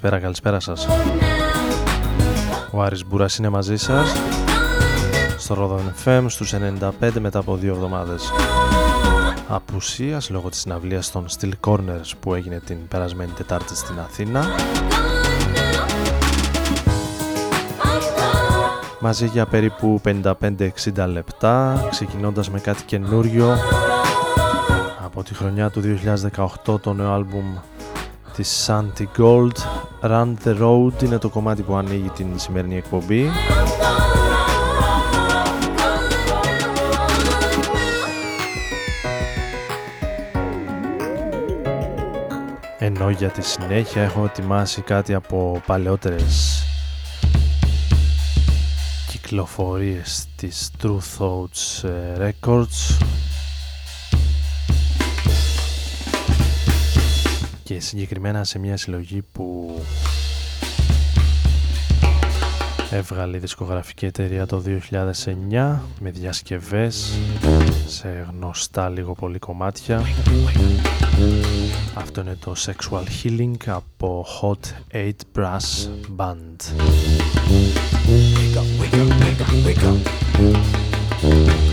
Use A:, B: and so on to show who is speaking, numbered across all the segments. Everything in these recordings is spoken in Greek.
A: Καλησπέρα, καλησπέρα σας. Ο Άρης Μπούρας είναι μαζί σας στο Ρόδον FM στους 95 μετά από δύο εβδομάδες απουσίας λόγω της συναυλίας των Steel Corners που έγινε την περασμένη Τετάρτη στην Αθήνα. Μαζί για περίπου 55-60 λεπτά ξεκινώντας με κάτι καινούριο από τη χρονιά του 2018 το νέο άλμπουμ της Santi Gold. Run the Road είναι το κομμάτι που ανοίγει την σημερινή εκπομπή. Ενώ για τη συνέχεια έχω ετοιμάσει κάτι από παλαιότερες κυκλοφορίες της True Thoughts ε, Records και συγκεκριμένα σε μια συλλογή που έβγαλε η δισκογραφική εταιρεία το 2009 με διασκευές σε γνωστά λίγο πολύ κομμάτια. Αυτό είναι το Sexual Healing από Hot 8 Brass Band.
B: δεν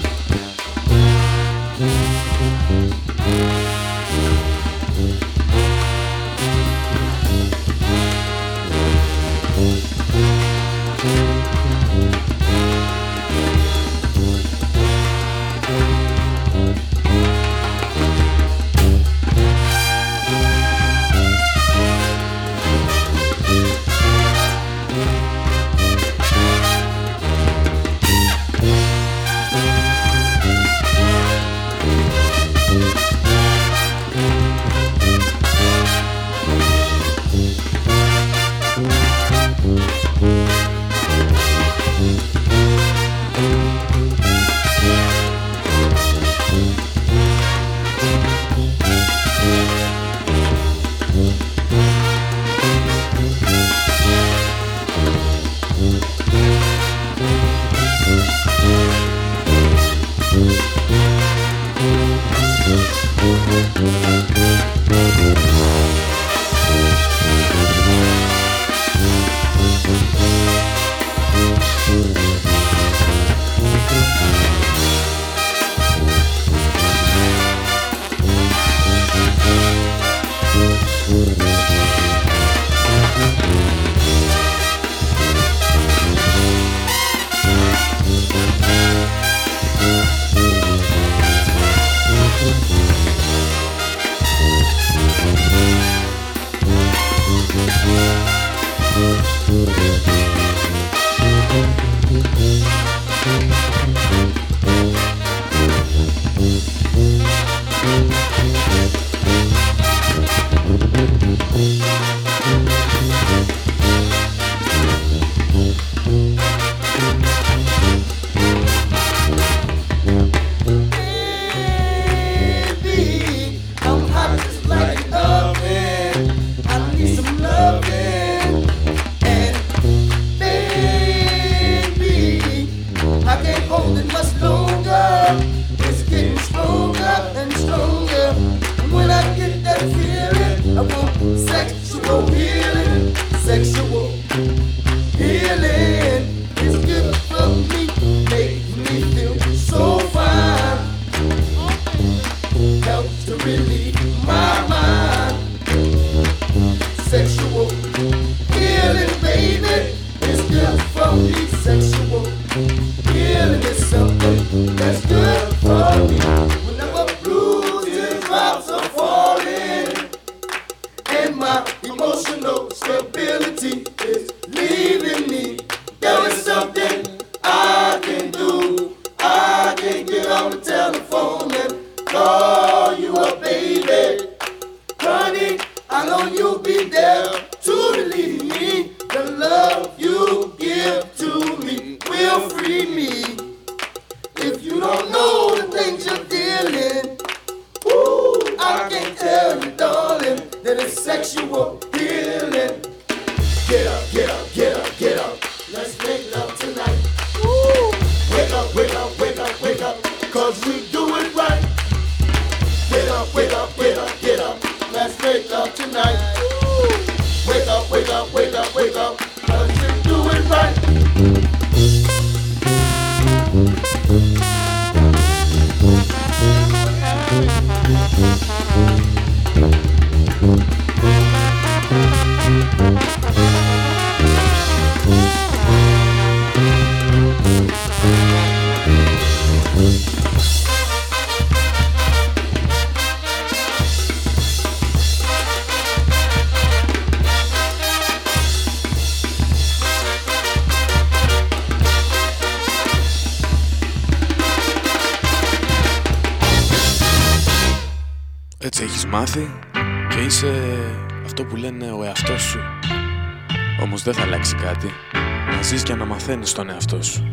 B: μαθαίνεις τον εαυτό σου.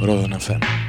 B: Ρόδο FM.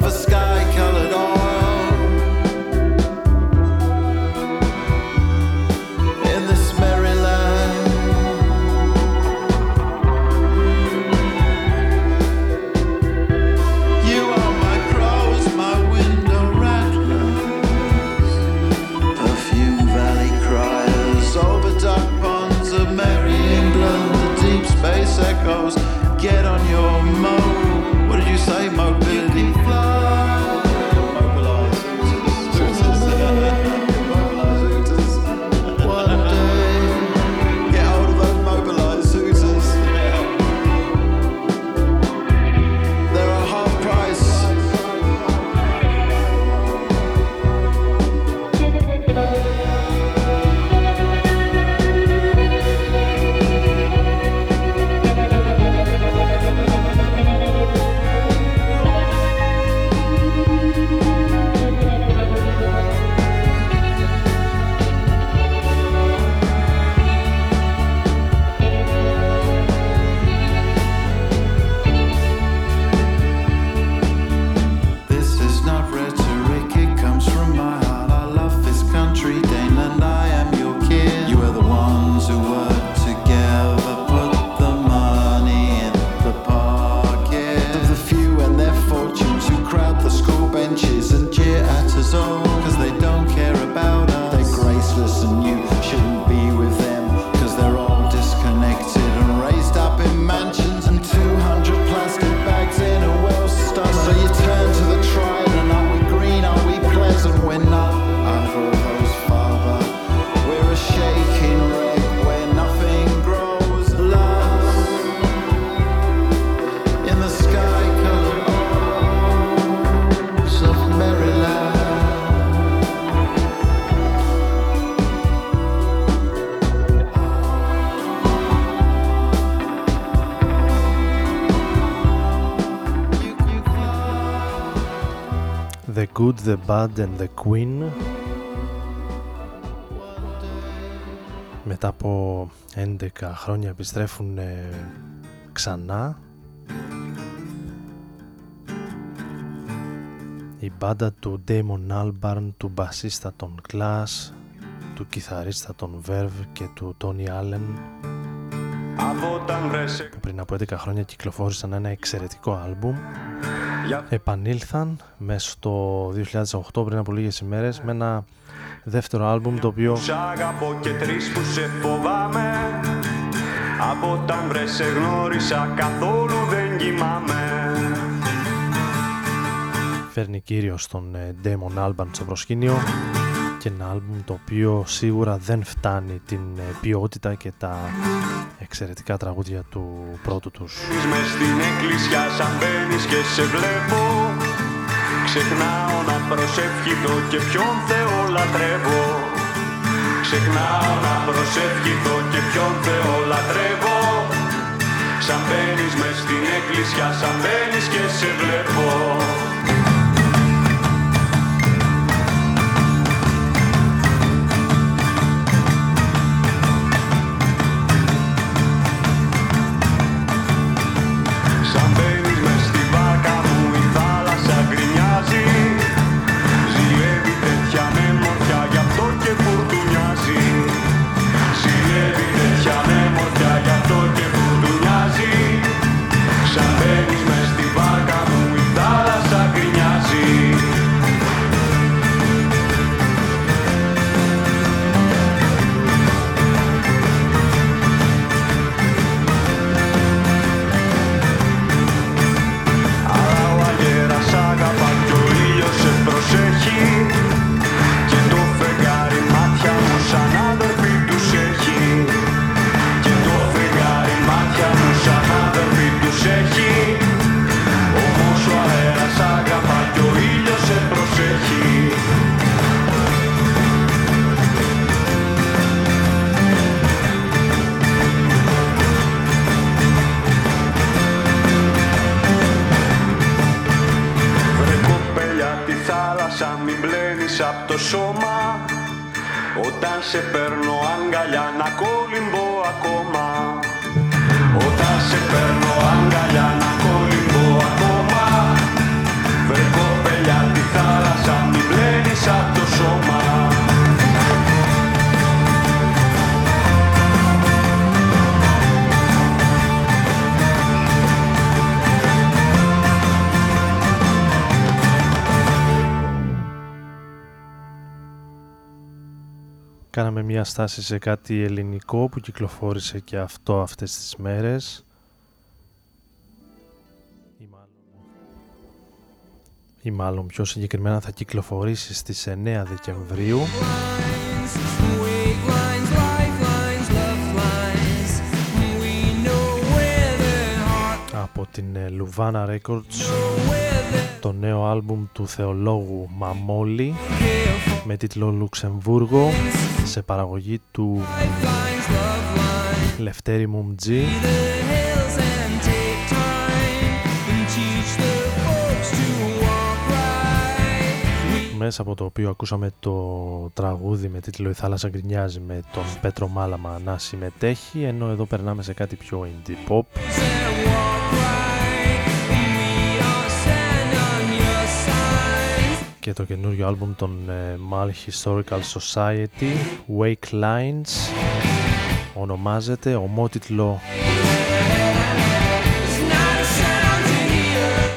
B: of a sky.
A: The Bad and the Queen. Μετά από 11 χρόνια επιστρέφουν ξανά. Η μπάντα του Damon Albarn, του μπασίστα των Clash, του κιθαρίστα των Verve και του Tony Allen που πριν από 11 χρόνια κυκλοφόρησαν ένα εξαιρετικό άλμπουμ επανήλθαν μέσα στο 2008 πριν από λίγες ημέρες με ένα δεύτερο άλμπουμ το οποίο Σ' αγαπώ και τρεις που σε φοβάμαι. Από όταν βρε σε γνώρισα καθόλου δεν κοιμάμαι. Φέρνει κύριο τον ε, Damon Albarn στο προσκήνιο
C: και ένα άλμπουμ το οποίο σίγουρα δεν φτάνει την ε, ποιότητα και τα εξαιρετικά τραγούδια του πρώτου τους.
D: Μες στην εκκλησιά σαν μπαίνεις και σε βλέπω. Ξεχνάω να προσευχηθώ και ποιον Θεό λατρεύω. Ξεχνάω να προσευχηθώ και ποιον Θεό λατρεύω. Σαν μπαίνεις μες στην εκκλησιά, σαν μπαίνεις και σε βλέπω
C: μια στάση σε κάτι ελληνικό που κυκλοφόρησε και αυτό αυτές τις μέρες. Ή μάλλον, ή μάλλον πιο συγκεκριμένα θα κυκλοφορήσει στις 9 Δεκεμβρίου από την Λουβάνα Records το νέο άλμπουμ του θεολόγου Μαμόλη με τίτλο Λουξεμβούργο σε παραγωγή του Λευτέρη Μουμτζή. Μέσα από το οποίο ακούσαμε το τραγούδι με τίτλο «Η θάλασσα γκρινιάζει» με τον Πέτρο Μάλαμα να συμμετέχει ενώ εδώ περνάμε σε κάτι πιο indie pop και το καινούριο άλμπουμ των ε, Mal Historical Society Wake Lines. Ονομάζεται ομότιτλο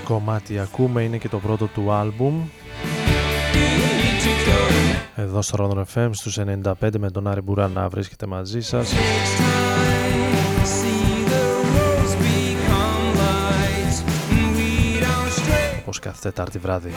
C: κομμάτι ακούμε είναι και το πρώτο του άλμπουμ. Εδώ στο Rodon FM στους 95 με τον Άρη Μπουρά να βρίσκεται μαζί σας. Όπως κάθε Τετάρτη βράδυ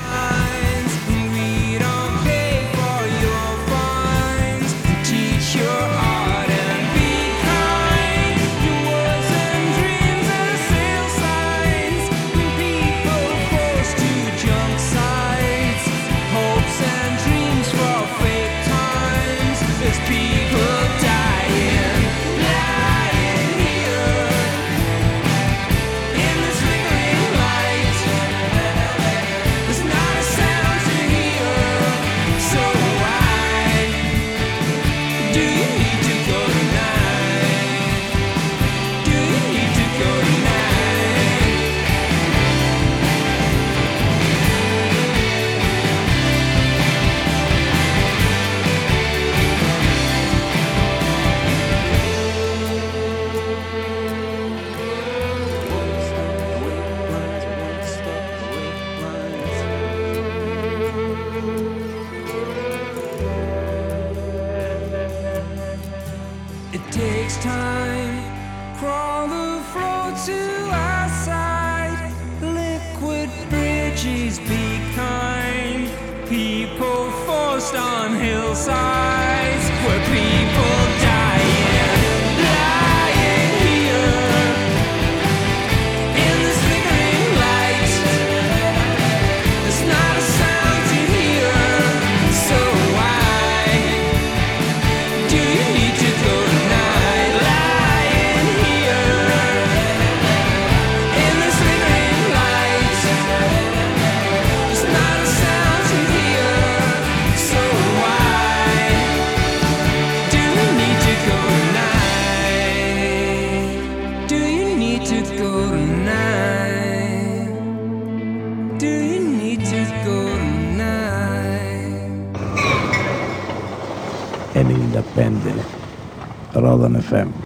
E: FM.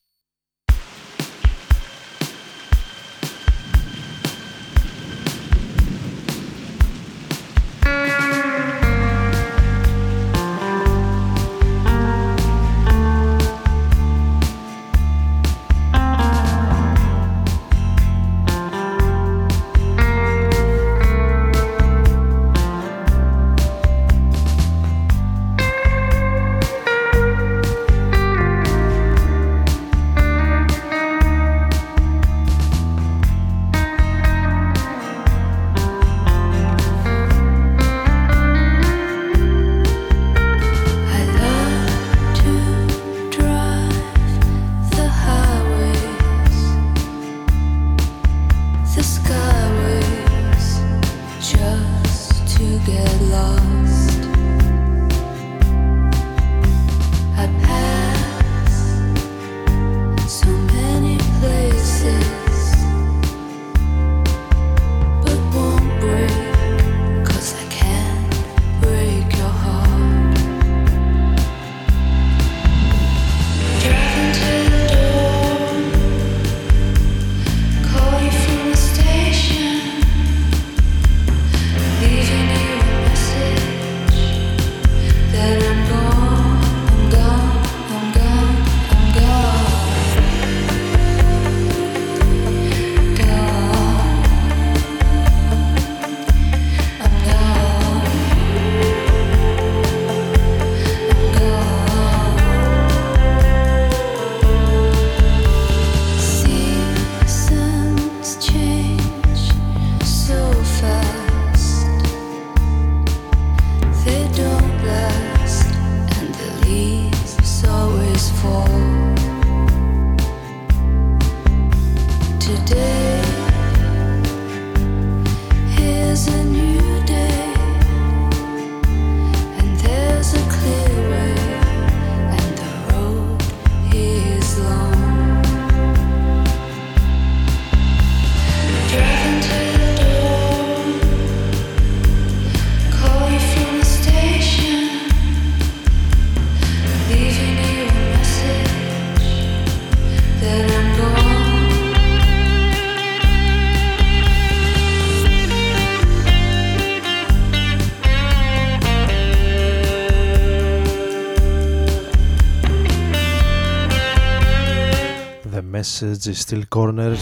A: Message Still Corners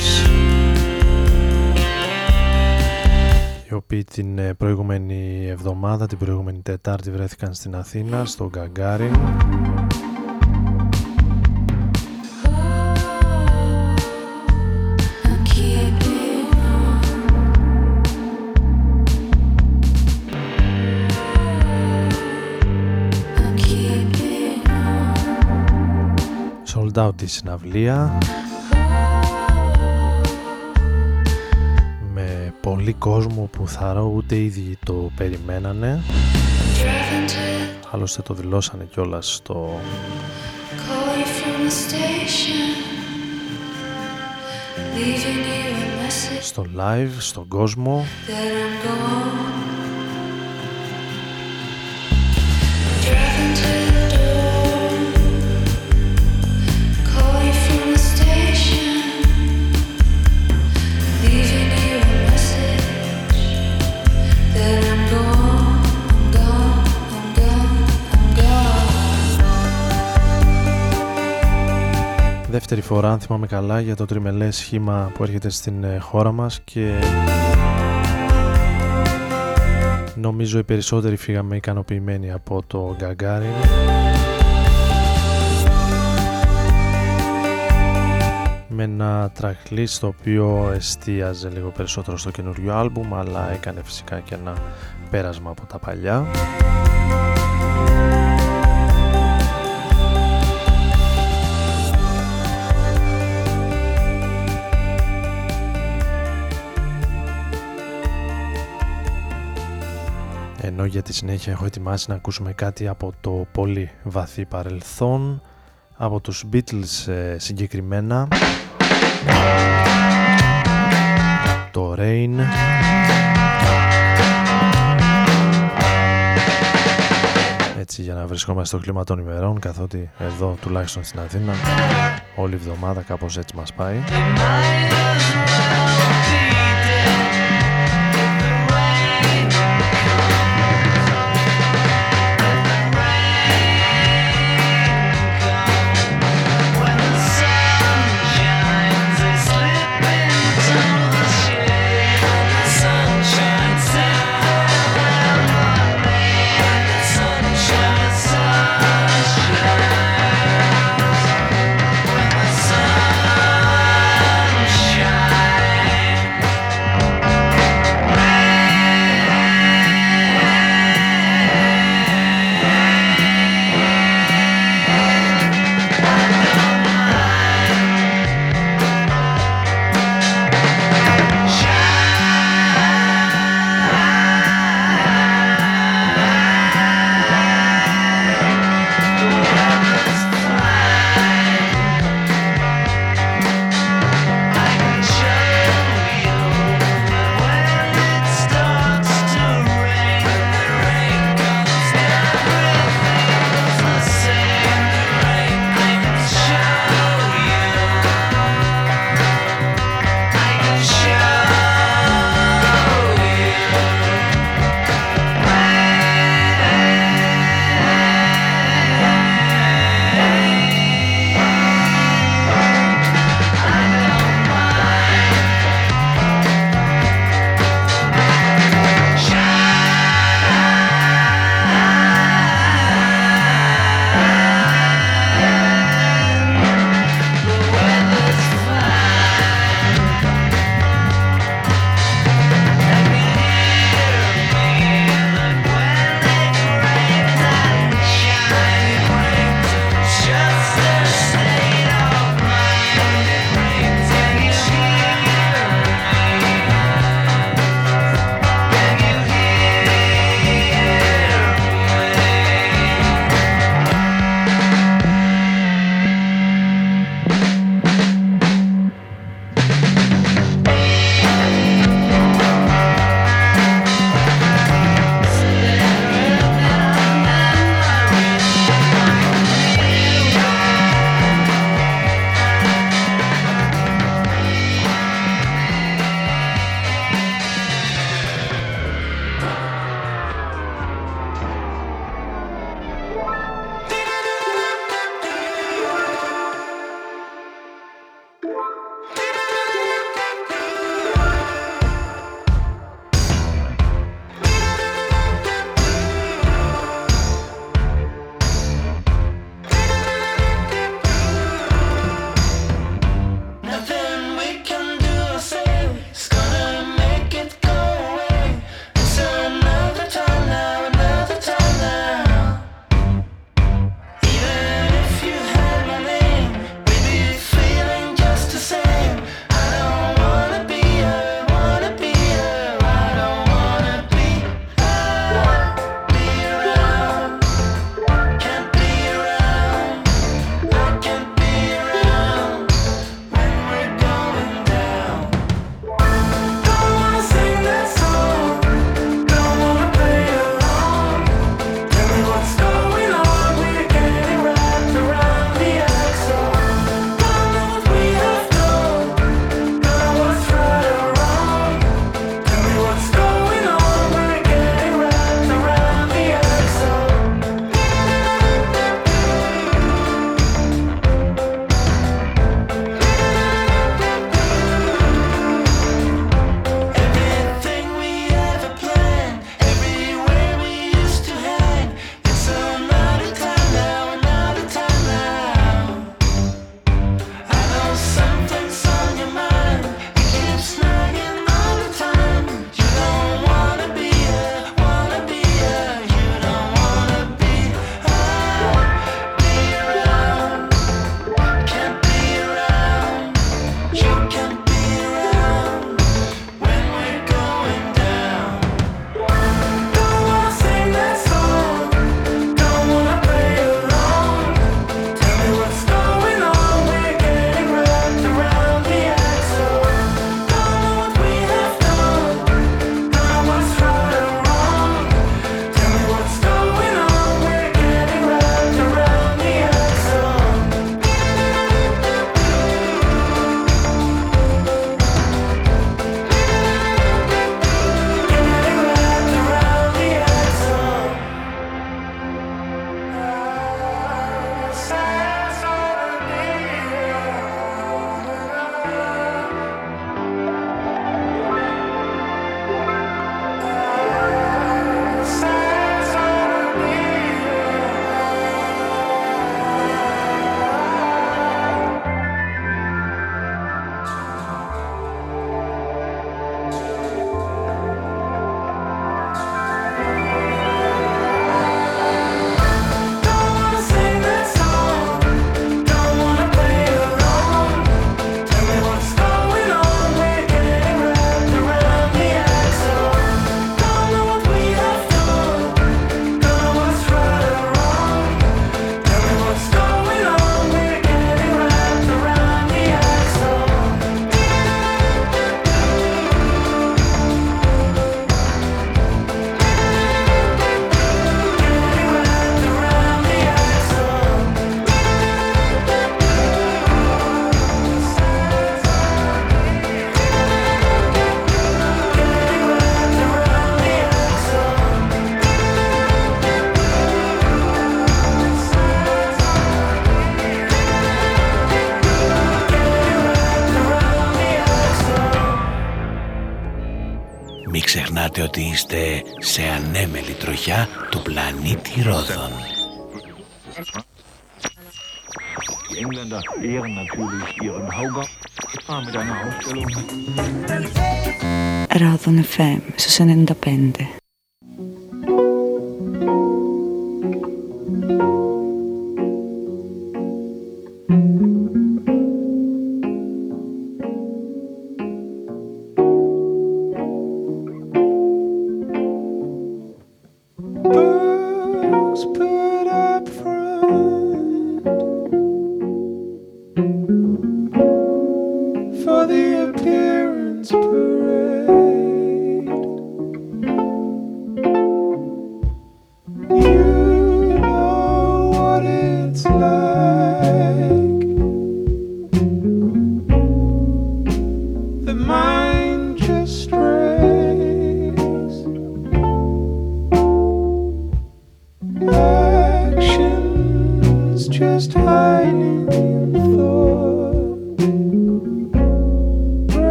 A: οι οποίοι την ε, προηγούμενη εβδομάδα, την προηγούμενη Τετάρτη βρέθηκαν στην Αθήνα, στο Γκαγκάριν. Sold out η συναυλία πολύ κόσμο που θαρώ ούτε ήδη το περιμένανε. Άλλωστε το δηλώσανε κιόλας στο στο live, στον κόσμο δεύτερη φορά αν θυμάμαι καλά για το τριμελές σχήμα που έρχεται στην ε, χώρα μας και Νομίζω οι περισσότεροι φύγαμε ικανοποιημένοι από το Γκαγκάριν. με ένα tracklist το οποίο εστίαζε λίγο περισσότερο στο καινούριο άλμπουμ αλλά έκανε φυσικά και ένα πέρασμα από τα παλιά. Ενώ για τη συνέχεια έχω ετοιμάσει να ακούσουμε κάτι από το πολύ βαθύ παρελθόν από τους Beatles ε, συγκεκριμένα. Το Rain. Έτσι για να βρισκόμαστε στο κλίμα των ημερών καθότι εδώ τουλάχιστον στην Αθήνα όλη η εβδομάδα κάπως έτσι μας πάει
E: ξεχνάτε ότι είστε σε ανέμελη τροχιά του πλανήτη Ρόδων.
F: Ράδον FM στους 95.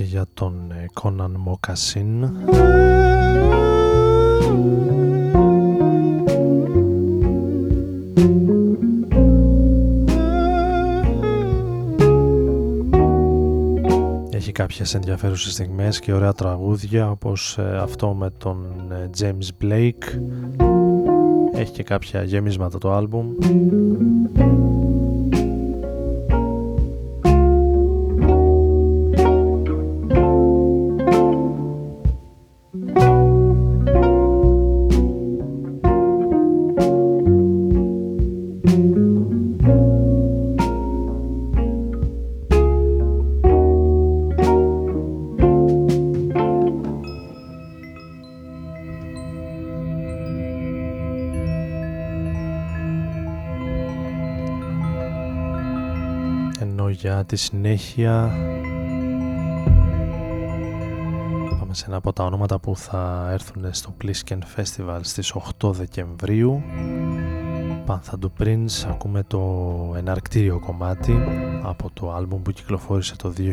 A: Και για τον Κόναν Μοκασίν. Έχει κάποιες ενδιαφέρουσες στιγμές και ωραία τραγούδια όπως ε, αυτό με τον ε, James Blake. Έχει και κάποια γεμίσματα το άλμπουμ. Τη συνέχεια. Πάμε σε ένα από τα ονόματα που θα έρθουν στο Plisken Festival στις 8 Δεκεμβρίου. Pantha του Prince ακούμε το εναρκτήριο κομμάτι από το άλμπουμ που κυκλοφόρησε το 2016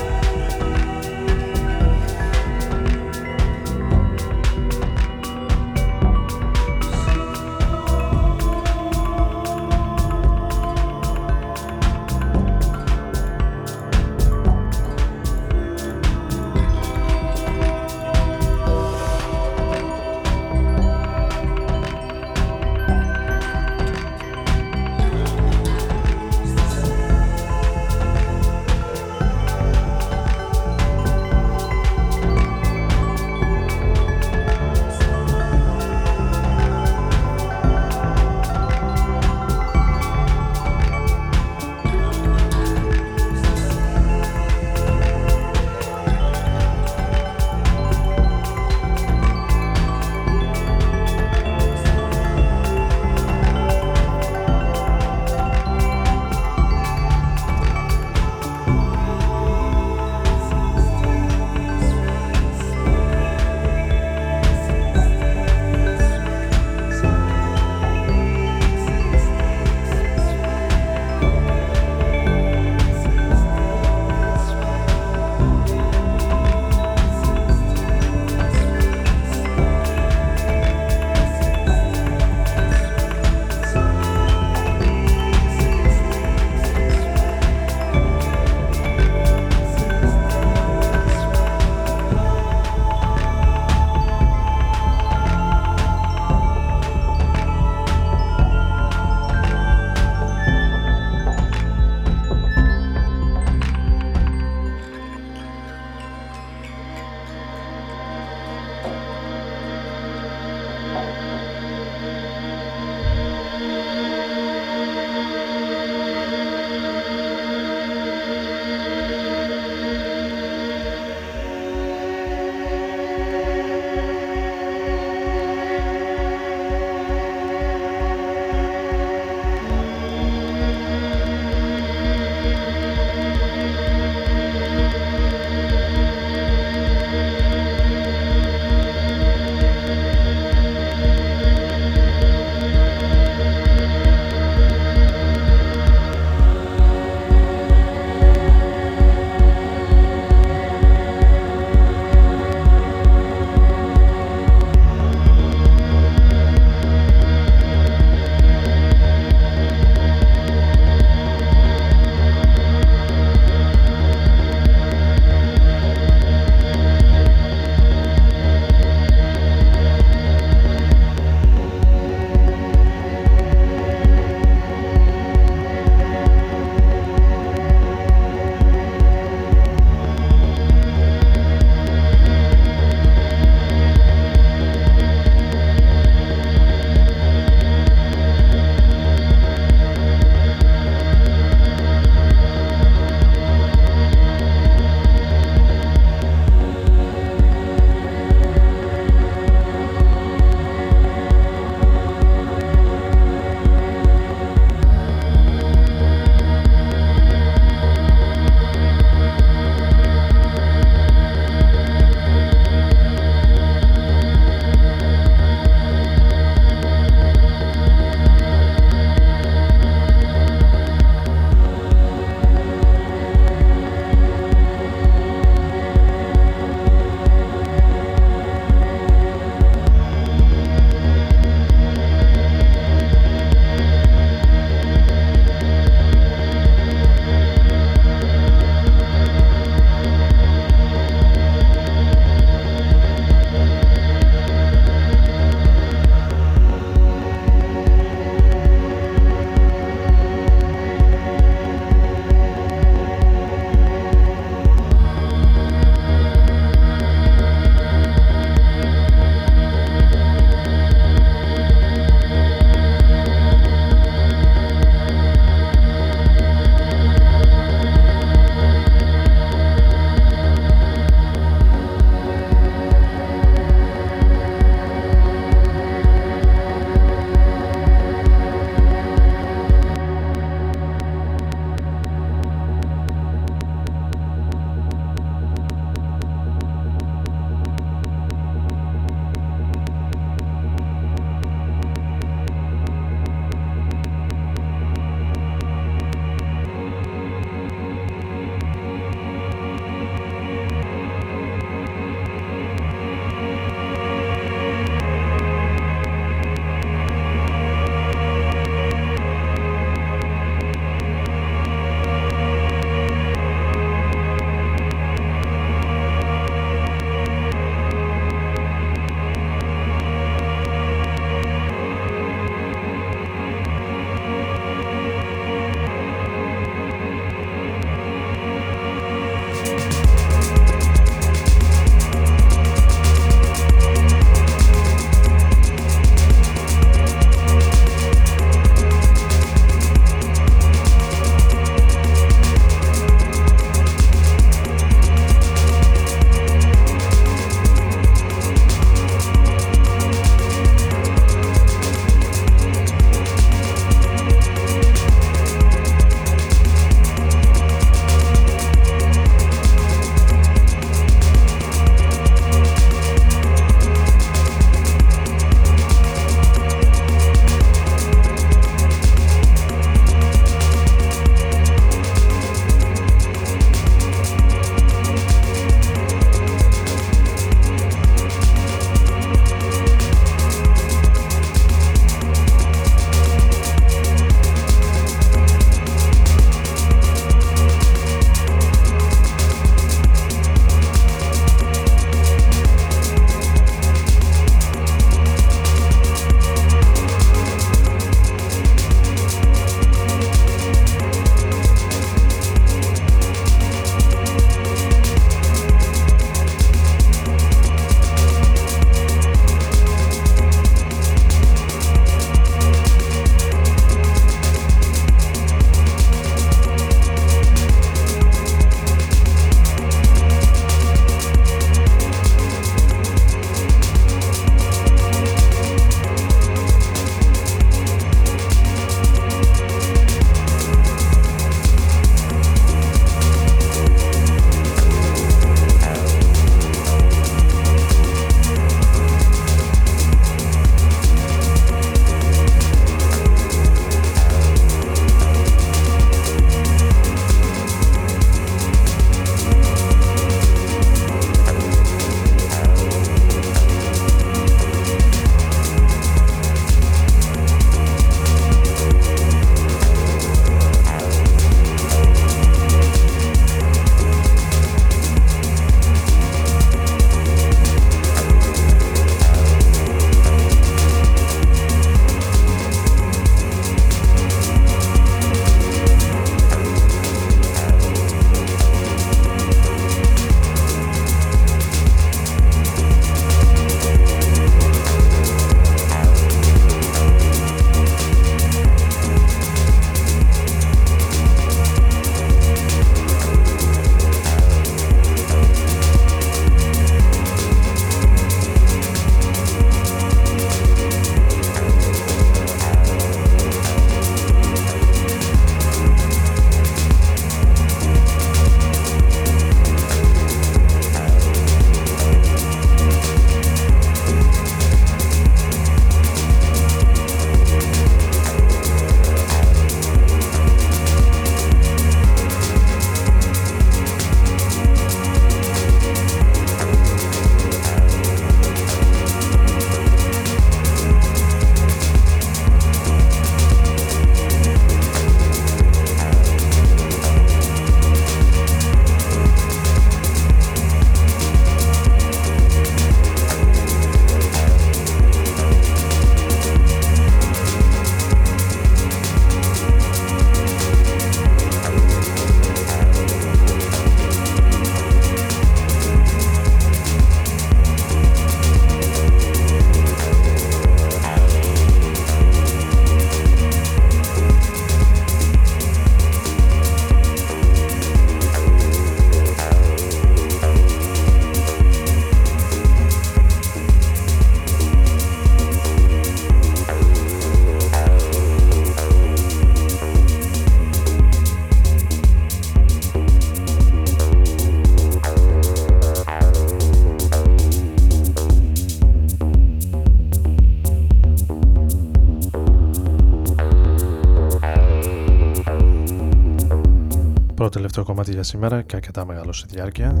A: τελευταίο κομμάτι για σήμερα και αρκετά μεγάλο σε διάρκεια.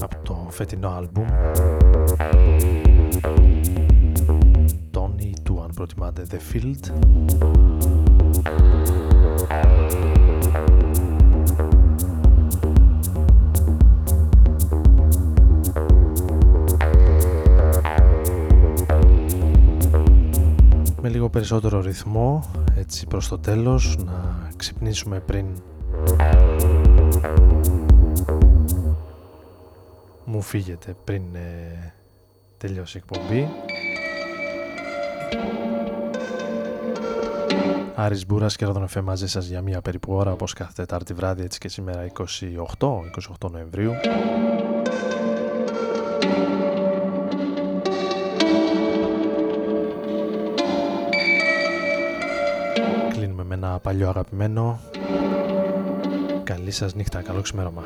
A: Από το φετινό άλμπουμ. Tony του αν προτιμάτε The Field. Με λίγο περισσότερο ρυθμό έτσι προς το τέλος να ξυπνήσουμε πριν μου φύγετε πριν ε, τελειώσει η εκπομπή. Άρης Μπούρας και Ρόδον μαζί σας για μία περίπου ώρα όπως κάθε Τετάρτη βράδυ έτσι και σήμερα 28, 28 Νοεμβρίου. Κλείνουμε με ένα παλιό αγαπημένο Καλή σας νύχτα, καλό ξημέρωμα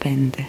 G: 15.